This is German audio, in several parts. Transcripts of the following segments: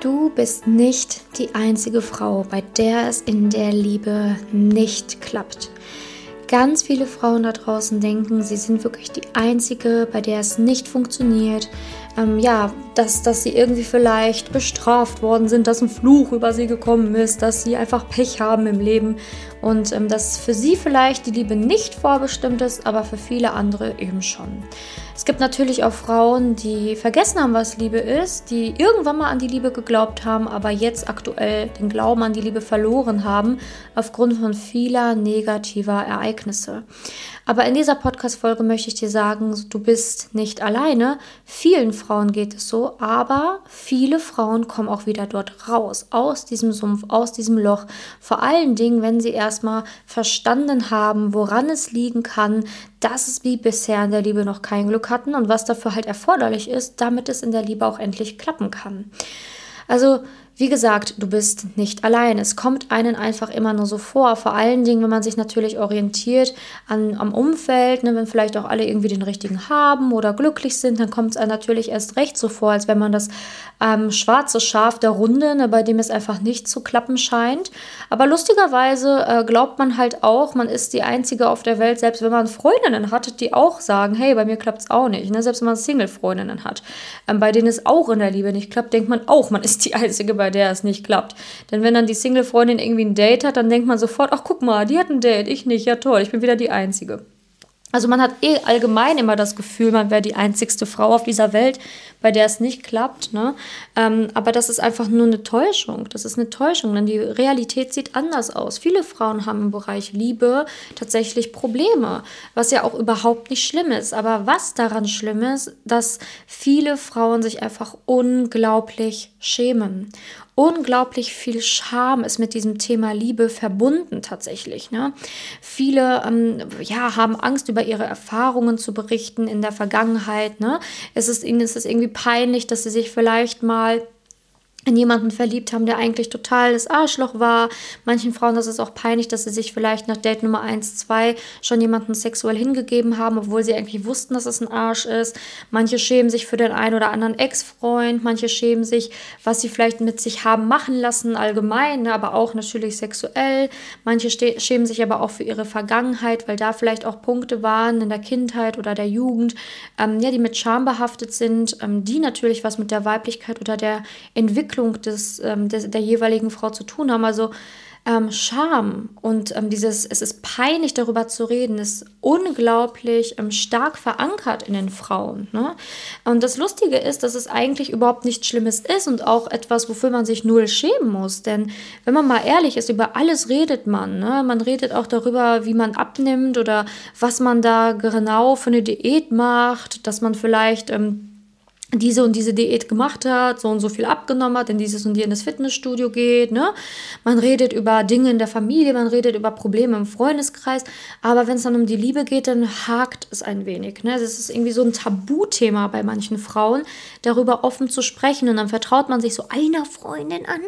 Du bist nicht die einzige Frau, bei der es in der Liebe nicht klappt. Ganz viele Frauen da draußen denken, sie sind wirklich die einzige, bei der es nicht funktioniert. Ähm, ja, dass, dass sie irgendwie vielleicht bestraft worden sind, dass ein Fluch über sie gekommen ist, dass sie einfach Pech haben im Leben und ähm, dass für sie vielleicht die Liebe nicht vorbestimmt ist, aber für viele andere eben schon. Es gibt natürlich auch Frauen, die vergessen haben, was Liebe ist, die irgendwann mal an die Liebe geglaubt haben, aber jetzt aktuell den Glauben an die Liebe verloren haben aufgrund von vieler negativer Ereignisse. Aber in dieser Podcast-Folge möchte ich dir sagen, du bist nicht alleine. Vielen Frauen geht es so, aber viele Frauen kommen auch wieder dort raus, aus diesem Sumpf, aus diesem Loch. Vor allen Dingen, wenn sie erstmal verstanden haben, woran es liegen kann, dass es wie bisher in der Liebe noch kein Glück hatten und was dafür halt erforderlich ist, damit es in der Liebe auch endlich klappen kann. Also wie gesagt, du bist nicht allein. Es kommt einen einfach immer nur so vor. Vor allen Dingen, wenn man sich natürlich orientiert an, am Umfeld, ne, wenn vielleicht auch alle irgendwie den richtigen haben oder glücklich sind, dann kommt es einem natürlich erst recht so vor, als wenn man das ähm, schwarze Schaf der Runde, ne, bei dem es einfach nicht zu klappen scheint. Aber lustigerweise äh, glaubt man halt auch, man ist die Einzige auf der Welt, selbst wenn man Freundinnen hat, die auch sagen, hey, bei mir klappt es auch nicht. Ne? Selbst wenn man Single-Freundinnen hat, ähm, bei denen es auch in der Liebe nicht klappt, denkt man auch, man ist die Einzige, bei der es nicht klappt. Denn wenn dann die Single-Freundin irgendwie ein Date hat, dann denkt man sofort, ach guck mal, die hat ein Date, ich nicht, ja toll, ich bin wieder die Einzige. Also man hat eh allgemein immer das Gefühl, man wäre die einzigste Frau auf dieser Welt, bei der es nicht klappt. Ne? Ähm, aber das ist einfach nur eine Täuschung. Das ist eine Täuschung, denn die Realität sieht anders aus. Viele Frauen haben im Bereich Liebe tatsächlich Probleme, was ja auch überhaupt nicht schlimm ist. Aber was daran schlimm ist, dass viele Frauen sich einfach unglaublich schämen unglaublich viel Scham ist mit diesem Thema Liebe verbunden tatsächlich. Ne? Viele ähm, ja, haben Angst, über ihre Erfahrungen zu berichten in der Vergangenheit. Ne? Es ist ihnen ist es irgendwie peinlich, dass sie sich vielleicht mal in jemanden verliebt haben, der eigentlich total das Arschloch war. Manchen Frauen ist es auch peinlich, dass sie sich vielleicht nach Date Nummer 1, 2 schon jemanden sexuell hingegeben haben, obwohl sie eigentlich wussten, dass es ein Arsch ist. Manche schämen sich für den einen oder anderen Ex-Freund, manche schämen sich, was sie vielleicht mit sich haben machen lassen, allgemein, ne, aber auch natürlich sexuell. Manche schämen sich aber auch für ihre Vergangenheit, weil da vielleicht auch Punkte waren in der Kindheit oder der Jugend, ähm, ja, die mit Scham behaftet sind, ähm, die natürlich was mit der Weiblichkeit oder der Entwicklung Entwicklung des, ähm, des, der jeweiligen Frau zu tun haben. Also ähm, Scham und ähm, dieses, es ist peinlich darüber zu reden, ist unglaublich ähm, stark verankert in den Frauen. Ne? Und das Lustige ist, dass es eigentlich überhaupt nichts Schlimmes ist und auch etwas, wofür man sich null schämen muss. Denn wenn man mal ehrlich ist, über alles redet man. Ne? Man redet auch darüber, wie man abnimmt oder was man da genau für eine Diät macht, dass man vielleicht ähm, diese und diese Diät gemacht hat, so und so viel abgenommen hat, in dieses und jenes Fitnessstudio geht. Ne? Man redet über Dinge in der Familie, man redet über Probleme im Freundeskreis, aber wenn es dann um die Liebe geht, dann hakt es ein wenig. Ne? Das ist irgendwie so ein Tabuthema bei manchen Frauen, darüber offen zu sprechen und dann vertraut man sich so einer Freundin an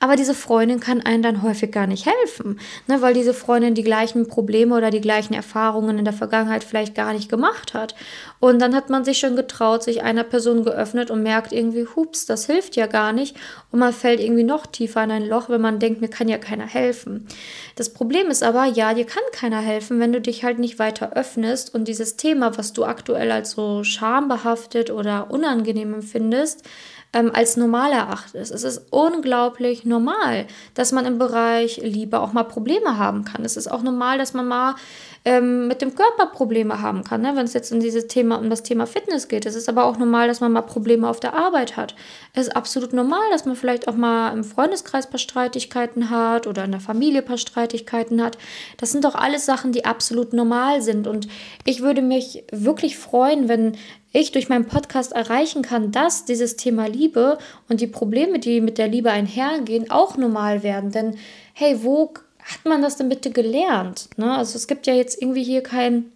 aber diese Freundin kann einem dann häufig gar nicht helfen, ne, weil diese Freundin die gleichen Probleme oder die gleichen Erfahrungen in der Vergangenheit vielleicht gar nicht gemacht hat. Und dann hat man sich schon getraut, sich einer Person geöffnet und merkt irgendwie, hups, das hilft ja gar nicht. Und man fällt irgendwie noch tiefer in ein Loch, wenn man denkt, mir kann ja keiner helfen. Das Problem ist aber, ja, dir kann keiner helfen, wenn du dich halt nicht weiter öffnest und dieses Thema, was du aktuell als so schambehaftet oder unangenehm empfindest, ähm, als normal erachtet. Es ist unglaublich normal, dass man im Bereich Liebe auch mal Probleme haben kann. Es ist auch normal, dass man mal ähm, mit dem Körper Probleme haben kann, ne? wenn es jetzt um dieses Thema, um das Thema Fitness geht. Es ist aber auch normal, dass man mal Probleme auf der Arbeit hat. Es ist absolut normal, dass man vielleicht auch mal im Freundeskreis ein paar Streitigkeiten hat oder in der Familie ein paar Streitigkeiten hat. Das sind doch alles Sachen, die absolut normal sind. Und ich würde mich wirklich freuen, wenn ich durch meinen Podcast erreichen kann, dass dieses Thema Liebe und die Probleme, die mit der Liebe einhergehen, auch normal werden. Denn hey, wo hat man das denn bitte gelernt? Ne? Also es gibt ja jetzt irgendwie hier kein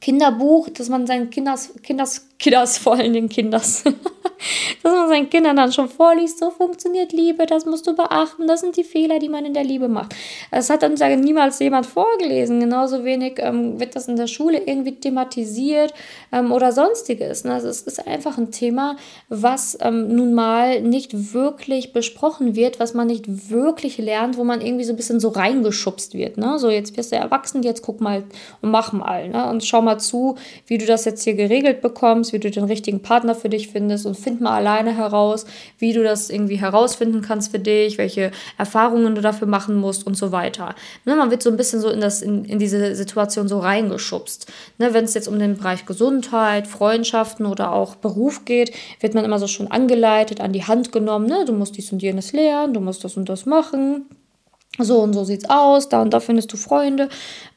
Kinderbuch, dass man seinen Kinders, Kinders Kinders, vor allen Dingen Kinders. dass man seinen Kindern dann schon vorliest, so funktioniert Liebe, das musst du beachten, das sind die Fehler, die man in der Liebe macht. Das hat uns ja niemals jemand vorgelesen, genauso wenig ähm, wird das in der Schule irgendwie thematisiert ähm, oder sonstiges. Ne? Also es ist einfach ein Thema, was ähm, nun mal nicht wirklich besprochen wird, was man nicht wirklich lernt, wo man irgendwie so ein bisschen so reingeschubst wird. Ne? So, jetzt wirst du erwachsen, jetzt guck mal und mach mal ne? und schau mal zu, wie du das jetzt hier geregelt bekommst, wie du den richtigen Partner für dich findest und find mal alleine heraus, wie du das irgendwie herausfinden kannst für dich, welche Erfahrungen du dafür machen musst und so weiter. Ne, man wird so ein bisschen so in, das, in, in diese Situation so reingeschubst. Ne, Wenn es jetzt um den Bereich Gesundheit, Freundschaften oder auch Beruf geht, wird man immer so schon angeleitet, an die Hand genommen. Ne? Du musst dies und jenes lernen, du musst das und das machen so und so sieht's aus, da und da findest du Freunde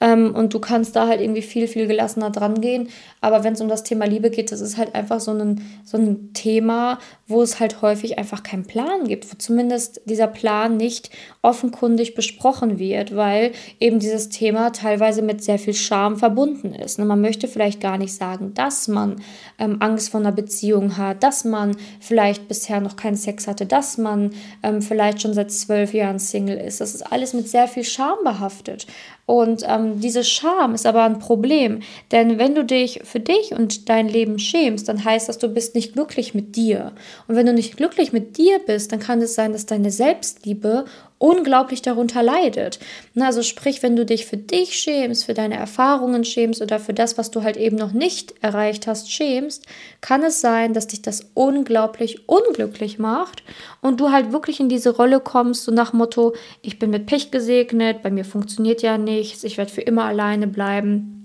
ähm, und du kannst da halt irgendwie viel, viel gelassener dran gehen. Aber wenn es um das Thema Liebe geht, das ist halt einfach so ein, so ein Thema, wo es halt häufig einfach keinen Plan gibt, wo zumindest dieser Plan nicht offenkundig besprochen wird, weil eben dieses Thema teilweise mit sehr viel Scham verbunden ist. Ne? Man möchte vielleicht gar nicht sagen, dass man ähm, Angst vor einer Beziehung hat, dass man vielleicht bisher noch keinen Sex hatte, dass man ähm, vielleicht schon seit zwölf Jahren Single ist. Das ist alles mit sehr viel Scham behaftet. Und ähm, diese Scham ist aber ein Problem, denn wenn du dich für dich und dein Leben schämst, dann heißt das, du bist nicht glücklich mit dir. Und wenn du nicht glücklich mit dir bist, dann kann es sein, dass deine Selbstliebe unglaublich darunter leidet. Also sprich, wenn du dich für dich schämst, für deine Erfahrungen schämst oder für das, was du halt eben noch nicht erreicht hast, schämst, kann es sein, dass dich das unglaublich unglücklich macht und du halt wirklich in diese Rolle kommst, so nach Motto, ich bin mit Pech gesegnet, bei mir funktioniert ja nichts, ich werde für immer alleine bleiben.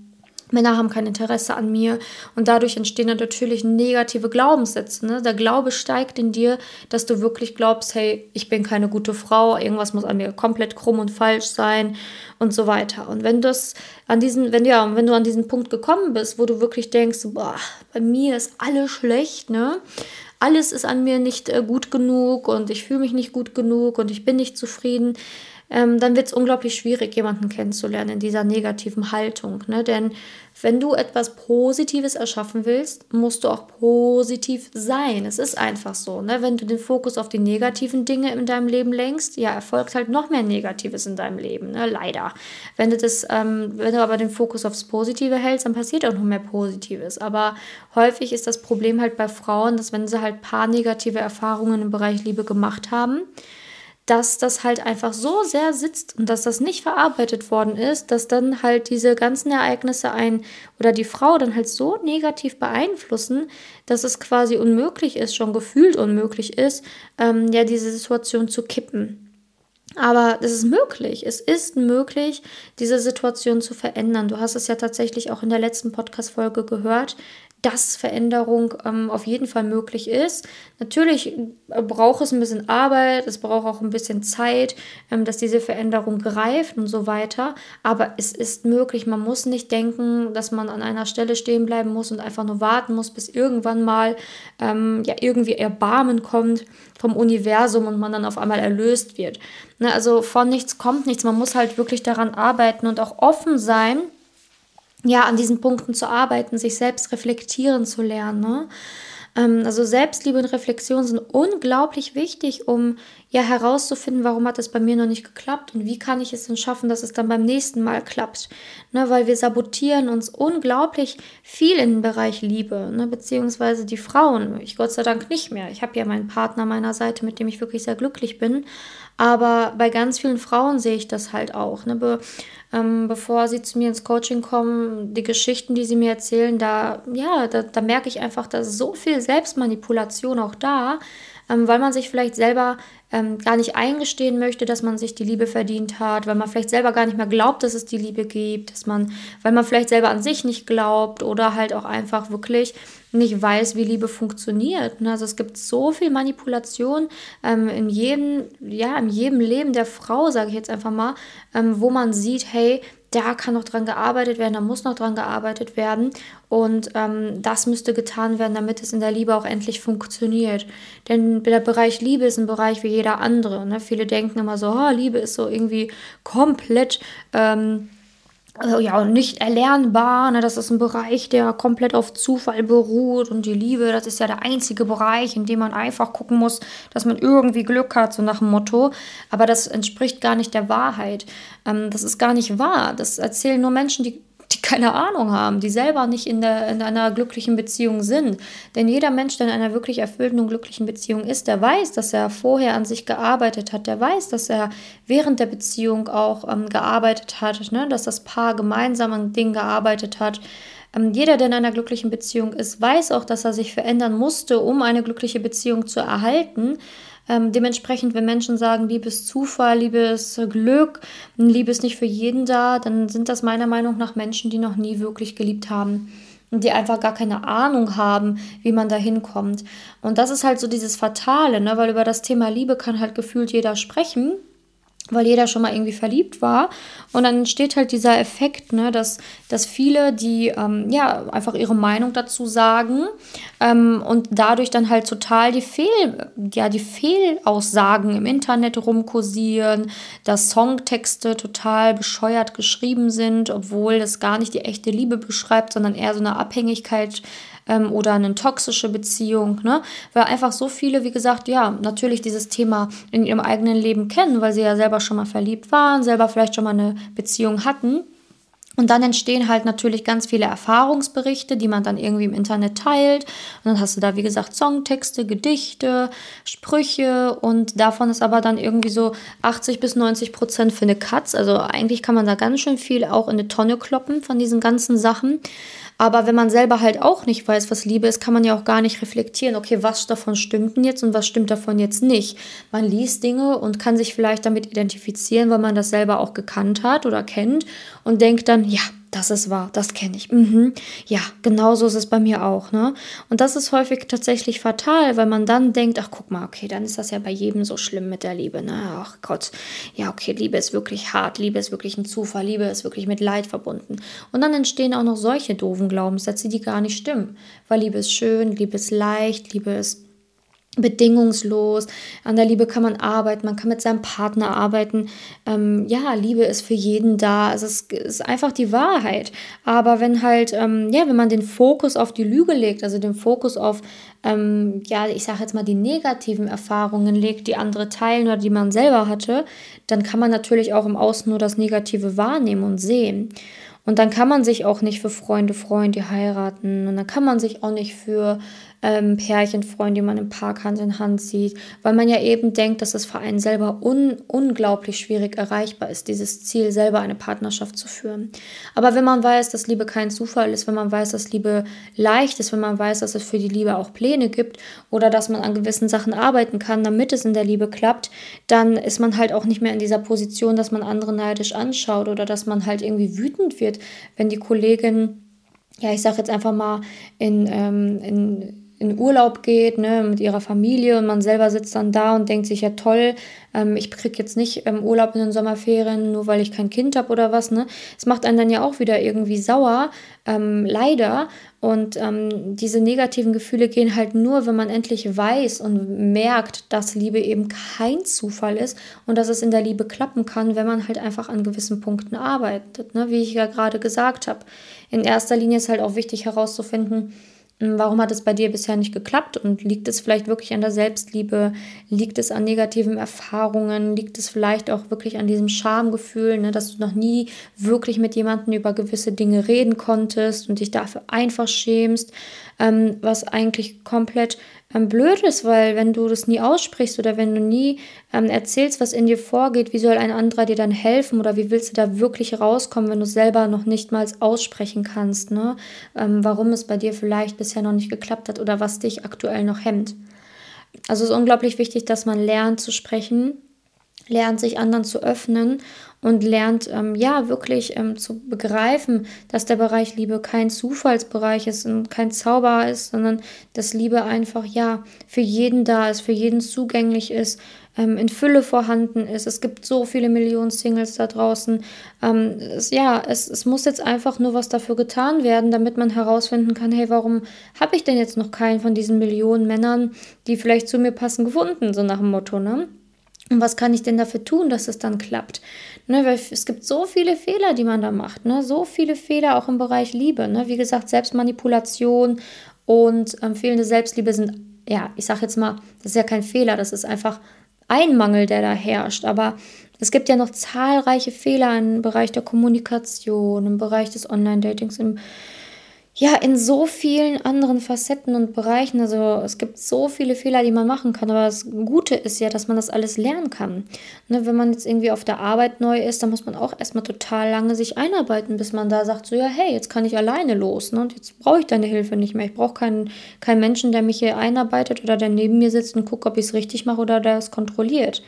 Männer haben kein Interesse an mir und dadurch entstehen dann natürlich negative Glaubenssätze. Ne? Der Glaube steigt in dir, dass du wirklich glaubst, hey, ich bin keine gute Frau, irgendwas muss an mir komplett krumm und falsch sein und so weiter. Und wenn das an diesen, wenn ja, wenn du an diesen Punkt gekommen bist, wo du wirklich denkst, boah, bei mir ist alles schlecht, ne? Alles ist an mir nicht äh, gut genug und ich fühle mich nicht gut genug und ich bin nicht zufrieden ähm, dann wird es unglaublich schwierig, jemanden kennenzulernen in dieser negativen Haltung. Ne? Denn wenn du etwas Positives erschaffen willst, musst du auch positiv sein. Es ist einfach so. Ne? Wenn du den Fokus auf die negativen Dinge in deinem Leben lenkst, ja, erfolgt halt noch mehr Negatives in deinem Leben. Ne? Leider. Wenn du, das, ähm, wenn du aber den Fokus aufs Positive hältst, dann passiert auch noch mehr Positives. Aber häufig ist das Problem halt bei Frauen, dass wenn sie halt paar negative Erfahrungen im Bereich Liebe gemacht haben, dass das halt einfach so sehr sitzt und dass das nicht verarbeitet worden ist, dass dann halt diese ganzen Ereignisse ein oder die Frau dann halt so negativ beeinflussen, dass es quasi unmöglich ist, schon gefühlt unmöglich ist, ähm, ja, diese Situation zu kippen. Aber es ist möglich. Es ist möglich, diese Situation zu verändern. Du hast es ja tatsächlich auch in der letzten Podcast-Folge gehört dass Veränderung ähm, auf jeden Fall möglich ist. Natürlich äh, braucht es ein bisschen Arbeit, es braucht auch ein bisschen Zeit, ähm, dass diese Veränderung greift und so weiter. Aber es ist möglich. Man muss nicht denken, dass man an einer Stelle stehen bleiben muss und einfach nur warten muss, bis irgendwann mal ähm, ja irgendwie Erbarmen kommt vom Universum und man dann auf einmal erlöst wird. Ne, also von nichts kommt nichts. Man muss halt wirklich daran arbeiten und auch offen sein ja, an diesen Punkten zu arbeiten, sich selbst reflektieren zu lernen. Ne? Ähm, also Selbstliebe und Reflexion sind unglaublich wichtig, um ja herauszufinden, warum hat es bei mir noch nicht geklappt und wie kann ich es denn schaffen, dass es dann beim nächsten Mal klappt. Ne, weil wir sabotieren uns unglaublich viel den Bereich Liebe, ne, beziehungsweise die Frauen. Ich Gott sei Dank nicht mehr. Ich habe ja meinen Partner meiner Seite, mit dem ich wirklich sehr glücklich bin. Aber bei ganz vielen Frauen sehe ich das halt auch. Ne? Ähm, bevor sie zu mir ins Coaching kommen, die Geschichten, die sie mir erzählen, da, ja, da, da merke ich einfach, da ist so viel Selbstmanipulation auch da, ähm, weil man sich vielleicht selber ähm, gar nicht eingestehen möchte, dass man sich die Liebe verdient hat, weil man vielleicht selber gar nicht mehr glaubt, dass es die Liebe gibt, dass man, weil man vielleicht selber an sich nicht glaubt oder halt auch einfach wirklich nicht weiß, wie Liebe funktioniert. Ne? Also es gibt so viel Manipulation ähm, in jedem, ja, in jedem Leben der Frau, sage ich jetzt einfach mal, ähm, wo man sieht, hey, da kann noch dran gearbeitet werden, da muss noch dran gearbeitet werden. Und ähm, das müsste getan werden, damit es in der Liebe auch endlich funktioniert. Denn der Bereich Liebe ist ein Bereich wie jeder andere. Ne? Viele denken immer so, oh, Liebe ist so irgendwie komplett. Ähm, also ja, nicht erlernbar. Ne? Das ist ein Bereich, der komplett auf Zufall beruht. Und die Liebe, das ist ja der einzige Bereich, in dem man einfach gucken muss, dass man irgendwie Glück hat, so nach dem Motto. Aber das entspricht gar nicht der Wahrheit. Ähm, das ist gar nicht wahr. Das erzählen nur Menschen, die die keine Ahnung haben, die selber nicht in, der, in einer glücklichen Beziehung sind. Denn jeder Mensch, der in einer wirklich erfüllten und glücklichen Beziehung ist, der weiß, dass er vorher an sich gearbeitet hat, der weiß, dass er während der Beziehung auch ähm, gearbeitet hat, ne? dass das Paar gemeinsam an Dingen gearbeitet hat. Ähm, jeder, der in einer glücklichen Beziehung ist, weiß auch, dass er sich verändern musste, um eine glückliche Beziehung zu erhalten. Ähm, dementsprechend, wenn Menschen sagen, Liebe ist Zufall, Liebe ist Glück, Liebe ist nicht für jeden da, dann sind das meiner Meinung nach Menschen, die noch nie wirklich geliebt haben und die einfach gar keine Ahnung haben, wie man da hinkommt. Und das ist halt so dieses Fatale, ne? weil über das Thema Liebe kann halt gefühlt jeder sprechen weil jeder schon mal irgendwie verliebt war. Und dann entsteht halt dieser Effekt, ne, dass, dass viele, die ähm, ja einfach ihre Meinung dazu sagen ähm, und dadurch dann halt total die Fehl, ja, die Fehlaussagen im Internet rumkursieren, dass Songtexte total bescheuert geschrieben sind, obwohl das gar nicht die echte Liebe beschreibt, sondern eher so eine Abhängigkeit ähm, oder eine toxische Beziehung, ne? Weil einfach so viele, wie gesagt, ja, natürlich dieses Thema in ihrem eigenen Leben kennen, weil sie ja selber schon mal verliebt waren, selber vielleicht schon mal eine Beziehung hatten. Und dann entstehen halt natürlich ganz viele Erfahrungsberichte, die man dann irgendwie im Internet teilt. Und dann hast du da, wie gesagt, Songtexte, Gedichte, Sprüche und davon ist aber dann irgendwie so 80 bis 90 Prozent für eine Katz. Also eigentlich kann man da ganz schön viel auch in eine Tonne kloppen von diesen ganzen Sachen. Aber wenn man selber halt auch nicht weiß, was Liebe ist, kann man ja auch gar nicht reflektieren, okay, was davon stimmt denn jetzt und was stimmt davon jetzt nicht. Man liest Dinge und kann sich vielleicht damit identifizieren, weil man das selber auch gekannt hat oder kennt und denkt dann, ja, das ist wahr, das kenne ich. Mhm. Ja, genau so ist es bei mir auch. Ne? Und das ist häufig tatsächlich fatal, weil man dann denkt, ach guck mal, okay, dann ist das ja bei jedem so schlimm mit der Liebe. Ne? Ach Gott, ja, okay, Liebe ist wirklich hart, Liebe ist wirklich ein Zufall, Liebe ist wirklich mit Leid verbunden. Und dann entstehen auch noch solche doofen Glaubenssätze, die gar nicht stimmen. Weil Liebe ist schön, Liebe ist leicht, Liebe ist bedingungslos. An der Liebe kann man arbeiten, man kann mit seinem Partner arbeiten. Ähm, ja, Liebe ist für jeden da. Also es ist einfach die Wahrheit. Aber wenn halt, ähm, ja, wenn man den Fokus auf die Lüge legt, also den Fokus auf, ähm, ja, ich sage jetzt mal die negativen Erfahrungen legt, die andere teilen oder die man selber hatte, dann kann man natürlich auch im Außen nur das Negative wahrnehmen und sehen. Und dann kann man sich auch nicht für Freunde freuen, die heiraten. Und dann kann man sich auch nicht für ähm, Pärchen freuen, die man im Park Hand in Hand sieht, weil man ja eben denkt, dass für einen selber un unglaublich schwierig erreichbar ist, dieses Ziel, selber eine Partnerschaft zu führen. Aber wenn man weiß, dass Liebe kein Zufall ist, wenn man weiß, dass Liebe leicht ist, wenn man weiß, dass es für die Liebe auch Pläne gibt oder dass man an gewissen Sachen arbeiten kann, damit es in der Liebe klappt, dann ist man halt auch nicht mehr in dieser Position, dass man andere neidisch anschaut oder dass man halt irgendwie wütend wird, wenn die Kollegin ja, ich sag jetzt einfach mal, in, ähm, in in Urlaub geht, ne, mit ihrer Familie und man selber sitzt dann da und denkt sich, ja toll, ähm, ich kriege jetzt nicht ähm, Urlaub in den Sommerferien, nur weil ich kein Kind habe oder was, ne. Es macht einen dann ja auch wieder irgendwie sauer, ähm, leider. Und ähm, diese negativen Gefühle gehen halt nur, wenn man endlich weiß und merkt, dass Liebe eben kein Zufall ist und dass es in der Liebe klappen kann, wenn man halt einfach an gewissen Punkten arbeitet, ne, wie ich ja gerade gesagt habe. In erster Linie ist halt auch wichtig herauszufinden, warum hat es bei dir bisher nicht geklappt? Und liegt es vielleicht wirklich an der Selbstliebe? Liegt es an negativen Erfahrungen? Liegt es vielleicht auch wirklich an diesem Schamgefühl, ne, dass du noch nie wirklich mit jemandem über gewisse Dinge reden konntest und dich dafür einfach schämst? Ähm, was eigentlich komplett ähm, blöd ist, weil wenn du das nie aussprichst oder wenn du nie ähm, erzählst, was in dir vorgeht, wie soll ein anderer dir dann helfen oder wie willst du da wirklich rauskommen, wenn du selber noch nicht mal aussprechen kannst, ne? Ähm, warum es bei dir vielleicht bisher noch nicht geklappt hat oder was dich aktuell noch hemmt. Also es ist unglaublich wichtig, dass man lernt zu sprechen, lernt sich anderen zu öffnen und lernt ähm, ja wirklich ähm, zu begreifen, dass der Bereich Liebe kein Zufallsbereich ist und kein Zauber ist, sondern dass Liebe einfach ja für jeden da ist, für jeden zugänglich ist, ähm, in Fülle vorhanden ist. Es gibt so viele Millionen Singles da draußen. Ähm, es, ja, es, es muss jetzt einfach nur was dafür getan werden, damit man herausfinden kann, hey, warum habe ich denn jetzt noch keinen von diesen Millionen Männern, die vielleicht zu mir passen, gefunden, so nach dem Motto, ne? Und was kann ich denn dafür tun, dass es dann klappt? Ne, weil es gibt so viele Fehler, die man da macht. Ne? So viele Fehler auch im Bereich Liebe. Ne? Wie gesagt, Selbstmanipulation und ähm, fehlende Selbstliebe sind, ja, ich sage jetzt mal, das ist ja kein Fehler, das ist einfach ein Mangel, der da herrscht. Aber es gibt ja noch zahlreiche Fehler im Bereich der Kommunikation, im Bereich des Online-Datings, im ja, in so vielen anderen Facetten und Bereichen. Also es gibt so viele Fehler, die man machen kann. Aber das Gute ist ja, dass man das alles lernen kann. Ne, wenn man jetzt irgendwie auf der Arbeit neu ist, dann muss man auch erstmal total lange sich einarbeiten, bis man da sagt, so ja, hey, jetzt kann ich alleine los. Ne? Und jetzt brauche ich deine Hilfe nicht mehr. Ich brauche keinen, keinen Menschen, der mich hier einarbeitet oder der neben mir sitzt und guckt, ob ich es richtig mache oder der es kontrolliert.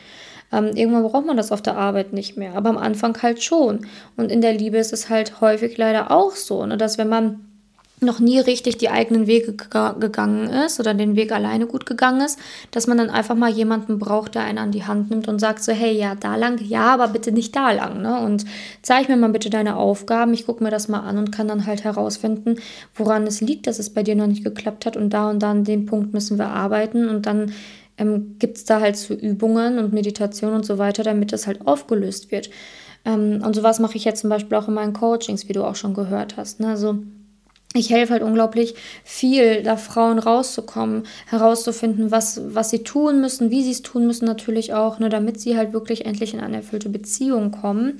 Ähm, irgendwann braucht man das auf der Arbeit nicht mehr, aber am Anfang halt schon. Und in der Liebe ist es halt häufig leider auch so, ne, dass wenn man noch nie richtig die eigenen Wege gegangen ist oder den Weg alleine gut gegangen ist, dass man dann einfach mal jemanden braucht, der einen an die Hand nimmt und sagt so, hey, ja, da lang, ja, aber bitte nicht da lang, ne? Und zeig mir mal bitte deine Aufgaben, ich gucke mir das mal an und kann dann halt herausfinden, woran es liegt, dass es bei dir noch nicht geklappt hat und da und da an dem Punkt müssen wir arbeiten und dann ähm, gibt es da halt so Übungen und Meditation und so weiter, damit das halt aufgelöst wird. Ähm, und sowas mache ich jetzt zum Beispiel auch in meinen Coachings, wie du auch schon gehört hast, ne? Also ich helfe halt unglaublich viel, da Frauen rauszukommen, herauszufinden, was, was sie tun müssen, wie sie es tun müssen natürlich auch, ne, damit sie halt wirklich endlich in eine erfüllte Beziehung kommen.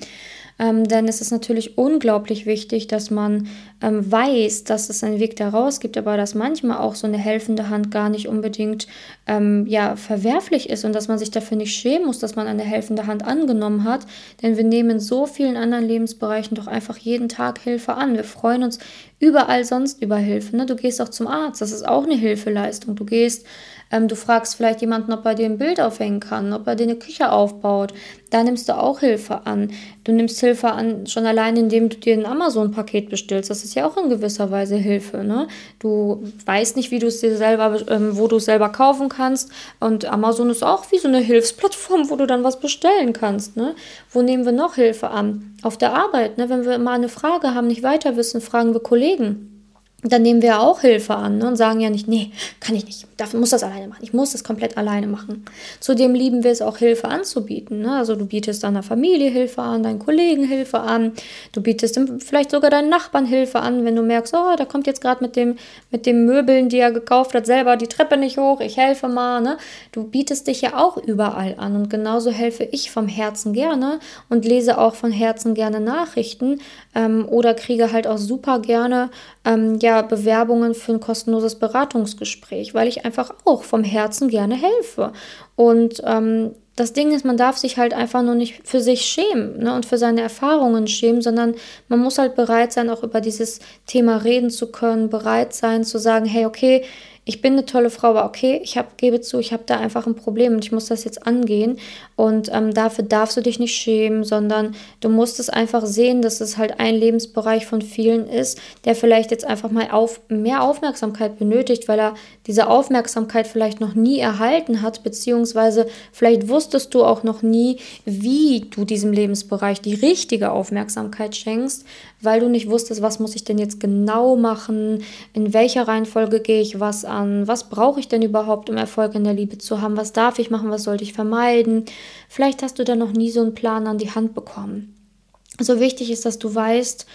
Ähm, denn es ist natürlich unglaublich wichtig, dass man ähm, weiß, dass es einen Weg daraus gibt, aber dass manchmal auch so eine helfende Hand gar nicht unbedingt ähm, ja, verwerflich ist und dass man sich dafür nicht schämen muss, dass man eine helfende Hand angenommen hat. Denn wir nehmen in so vielen anderen Lebensbereichen doch einfach jeden Tag Hilfe an. Wir freuen uns überall sonst über Hilfe. Ne? Du gehst auch zum Arzt, das ist auch eine Hilfeleistung. Du gehst ähm, du fragst vielleicht jemanden, ob er dir ein Bild aufhängen kann, ob er dir eine Küche aufbaut. Da nimmst du auch Hilfe an. Du nimmst Hilfe an, schon allein, indem du dir ein Amazon-Paket bestellst. Das ist ja auch in gewisser Weise Hilfe. Ne? Du weißt nicht, wie du es dir selber, ähm, wo du es selber kaufen kannst. Und Amazon ist auch wie so eine Hilfsplattform, wo du dann was bestellen kannst. Ne? Wo nehmen wir noch Hilfe an? Auf der Arbeit. Ne? Wenn wir mal eine Frage haben, nicht weiter wissen, fragen wir Kollegen dann nehmen wir auch Hilfe an ne, und sagen ja nicht, nee, kann ich nicht, dafür muss das alleine machen, ich muss das komplett alleine machen. Zudem lieben wir es auch, Hilfe anzubieten. Ne? Also du bietest deiner Familie Hilfe an, deinen Kollegen Hilfe an, du bietest vielleicht sogar deinen Nachbarn Hilfe an, wenn du merkst, oh, da kommt jetzt gerade mit dem, mit dem Möbeln, die er gekauft hat, selber die Treppe nicht hoch, ich helfe mal. Ne? Du bietest dich ja auch überall an und genauso helfe ich vom Herzen gerne und lese auch von Herzen gerne Nachrichten ähm, oder kriege halt auch super gerne ähm, ja, Bewerbungen für ein kostenloses Beratungsgespräch, weil ich einfach auch vom Herzen gerne helfe. Und ähm, das Ding ist, man darf sich halt einfach nur nicht für sich schämen ne, und für seine Erfahrungen schämen, sondern man muss halt bereit sein, auch über dieses Thema reden zu können, bereit sein zu sagen, hey, okay, ich bin eine tolle Frau, aber okay, ich hab, gebe zu, ich habe da einfach ein Problem und ich muss das jetzt angehen. Und ähm, dafür darfst du dich nicht schämen, sondern du musst es einfach sehen, dass es halt ein Lebensbereich von vielen ist, der vielleicht jetzt einfach mal auf, mehr Aufmerksamkeit benötigt, weil er diese Aufmerksamkeit vielleicht noch nie erhalten hat, beziehungsweise vielleicht wusstest du auch noch nie, wie du diesem Lebensbereich die richtige Aufmerksamkeit schenkst, weil du nicht wusstest, was muss ich denn jetzt genau machen, in welcher Reihenfolge gehe ich was an, was brauche ich denn überhaupt, um Erfolg in der Liebe zu haben, was darf ich machen, was sollte ich vermeiden. Vielleicht hast du da noch nie so einen Plan an die Hand bekommen. So wichtig ist, dass du weißt,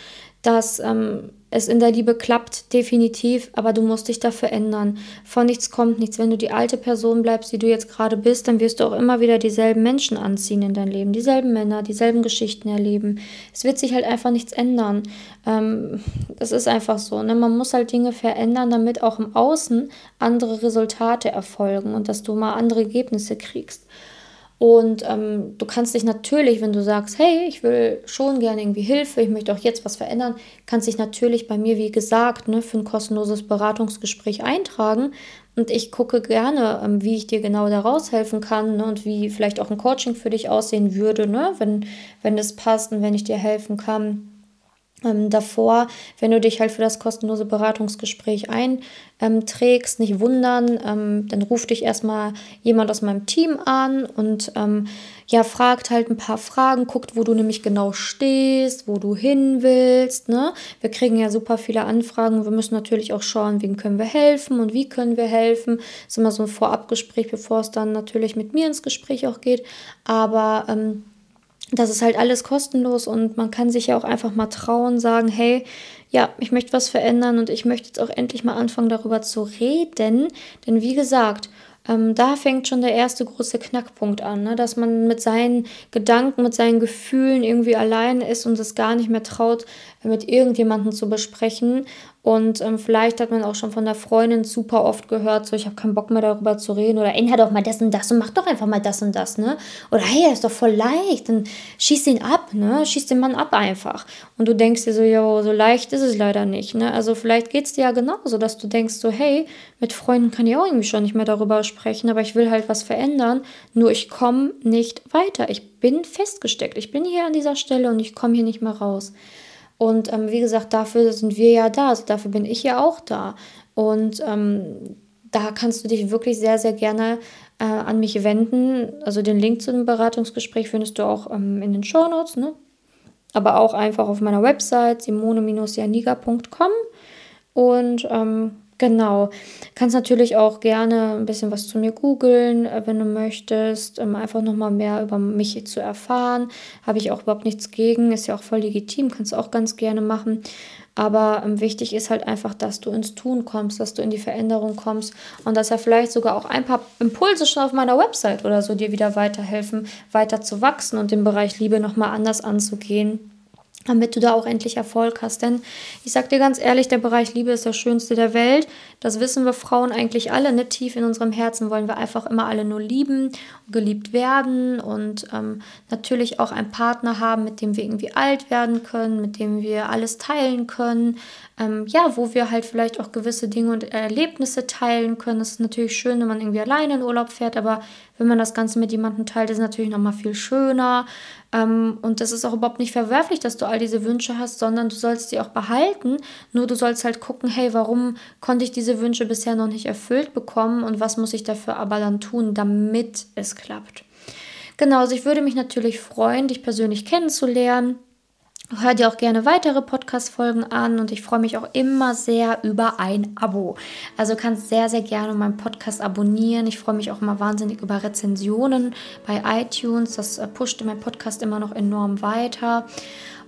dass ähm, es in der Liebe klappt, definitiv, aber du musst dich dafür ändern. Von nichts kommt nichts. Wenn du die alte Person bleibst, die du jetzt gerade bist, dann wirst du auch immer wieder dieselben Menschen anziehen in dein Leben, dieselben Männer, dieselben Geschichten erleben. Es wird sich halt einfach nichts ändern. Ähm, das ist einfach so. Ne? Man muss halt Dinge verändern, damit auch im Außen andere Resultate erfolgen und dass du mal andere Ergebnisse kriegst. Und ähm, du kannst dich natürlich, wenn du sagst, hey, ich will schon gerne irgendwie Hilfe, ich möchte auch jetzt was verändern, kannst dich natürlich bei mir, wie gesagt, ne, für ein kostenloses Beratungsgespräch eintragen. Und ich gucke gerne, ähm, wie ich dir genau da raushelfen kann ne, und wie vielleicht auch ein Coaching für dich aussehen würde, ne, wenn, wenn das passt und wenn ich dir helfen kann. Ähm, davor, wenn du dich halt für das kostenlose Beratungsgespräch einträgst, nicht wundern, ähm, dann ruft dich erstmal jemand aus meinem Team an und ähm, ja, fragt halt ein paar Fragen, guckt, wo du nämlich genau stehst, wo du hin willst. Ne? Wir kriegen ja super viele Anfragen. Wir müssen natürlich auch schauen, wem können wir helfen und wie können wir helfen. Das ist immer so ein Vorabgespräch, bevor es dann natürlich mit mir ins Gespräch auch geht. Aber ähm, das ist halt alles kostenlos und man kann sich ja auch einfach mal trauen, sagen, hey, ja, ich möchte was verändern und ich möchte jetzt auch endlich mal anfangen, darüber zu reden. Denn wie gesagt, ähm, da fängt schon der erste große Knackpunkt an, ne? dass man mit seinen Gedanken, mit seinen Gefühlen irgendwie allein ist und es gar nicht mehr traut, mit irgendjemandem zu besprechen. Und ähm, vielleicht hat man auch schon von der Freundin super oft gehört, so ich habe keinen Bock mehr darüber zu reden oder ändert doch mal das und das und mach doch einfach mal das und das, ne? Oder hey, ist doch voll leicht, dann schieß ihn ab, ne? Schieß den Mann ab einfach. Und du denkst dir so, jo, so leicht ist es leider nicht, ne? Also vielleicht geht es dir ja genauso, dass du denkst so, hey, mit Freunden kann ich auch irgendwie schon nicht mehr darüber sprechen, aber ich will halt was verändern, nur ich komme nicht weiter. Ich bin festgesteckt. Ich bin hier an dieser Stelle und ich komme hier nicht mehr raus. Und ähm, wie gesagt, dafür sind wir ja da, also dafür bin ich ja auch da. Und ähm, da kannst du dich wirklich sehr, sehr gerne äh, an mich wenden. Also den Link zu dem Beratungsgespräch findest du auch ähm, in den Show Notes, ne? aber auch einfach auf meiner Website simone-janiga.com. Und ähm, Genau. Kannst natürlich auch gerne ein bisschen was zu mir googeln, äh, wenn du möchtest, um einfach nochmal mehr über mich zu erfahren. Habe ich auch überhaupt nichts gegen, ist ja auch voll legitim, kannst du auch ganz gerne machen. Aber ähm, wichtig ist halt einfach, dass du ins Tun kommst, dass du in die Veränderung kommst und dass ja vielleicht sogar auch ein paar Impulse schon auf meiner Website oder so dir wieder weiterhelfen, weiter zu wachsen und den Bereich Liebe nochmal anders anzugehen damit du da auch endlich Erfolg hast. Denn ich sag dir ganz ehrlich, der Bereich Liebe ist der schönste der Welt. Das wissen wir Frauen eigentlich alle. Nicht tief in unserem Herzen wollen wir einfach immer alle nur lieben, geliebt werden und ähm, natürlich auch einen Partner haben, mit dem wir irgendwie alt werden können, mit dem wir alles teilen können. Ähm, ja, wo wir halt vielleicht auch gewisse Dinge und Erlebnisse teilen können. Das ist natürlich schön, wenn man irgendwie alleine in Urlaub fährt, aber wenn man das Ganze mit jemandem teilt, ist es natürlich nochmal viel schöner. Ähm, und das ist auch überhaupt nicht verwerflich, dass du all diese Wünsche hast, sondern du sollst sie auch behalten. Nur du sollst halt gucken, hey, warum konnte ich diese Wünsche bisher noch nicht erfüllt bekommen und was muss ich dafür aber dann tun, damit es klappt. Genau, also ich würde mich natürlich freuen, dich persönlich kennenzulernen. Hör dir auch gerne weitere Podcast-Folgen an und ich freue mich auch immer sehr über ein Abo. Also kannst sehr, sehr gerne meinen Podcast abonnieren. Ich freue mich auch immer wahnsinnig über Rezensionen bei iTunes. Das äh, pusht meinen Podcast immer noch enorm weiter.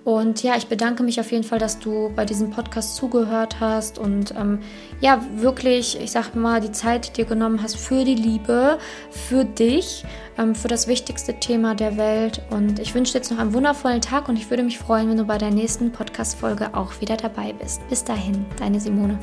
Und ja, ich bedanke mich auf jeden Fall, dass du bei diesem Podcast zugehört hast und ähm, ja, wirklich, ich sag mal, die Zeit dir genommen hast für die Liebe, für dich, ähm, für das wichtigste Thema der Welt. Und ich wünsche dir jetzt noch einen wundervollen Tag und ich würde mich freuen, wenn du bei der nächsten Podcast-Folge auch wieder dabei bist. Bis dahin, deine Simone.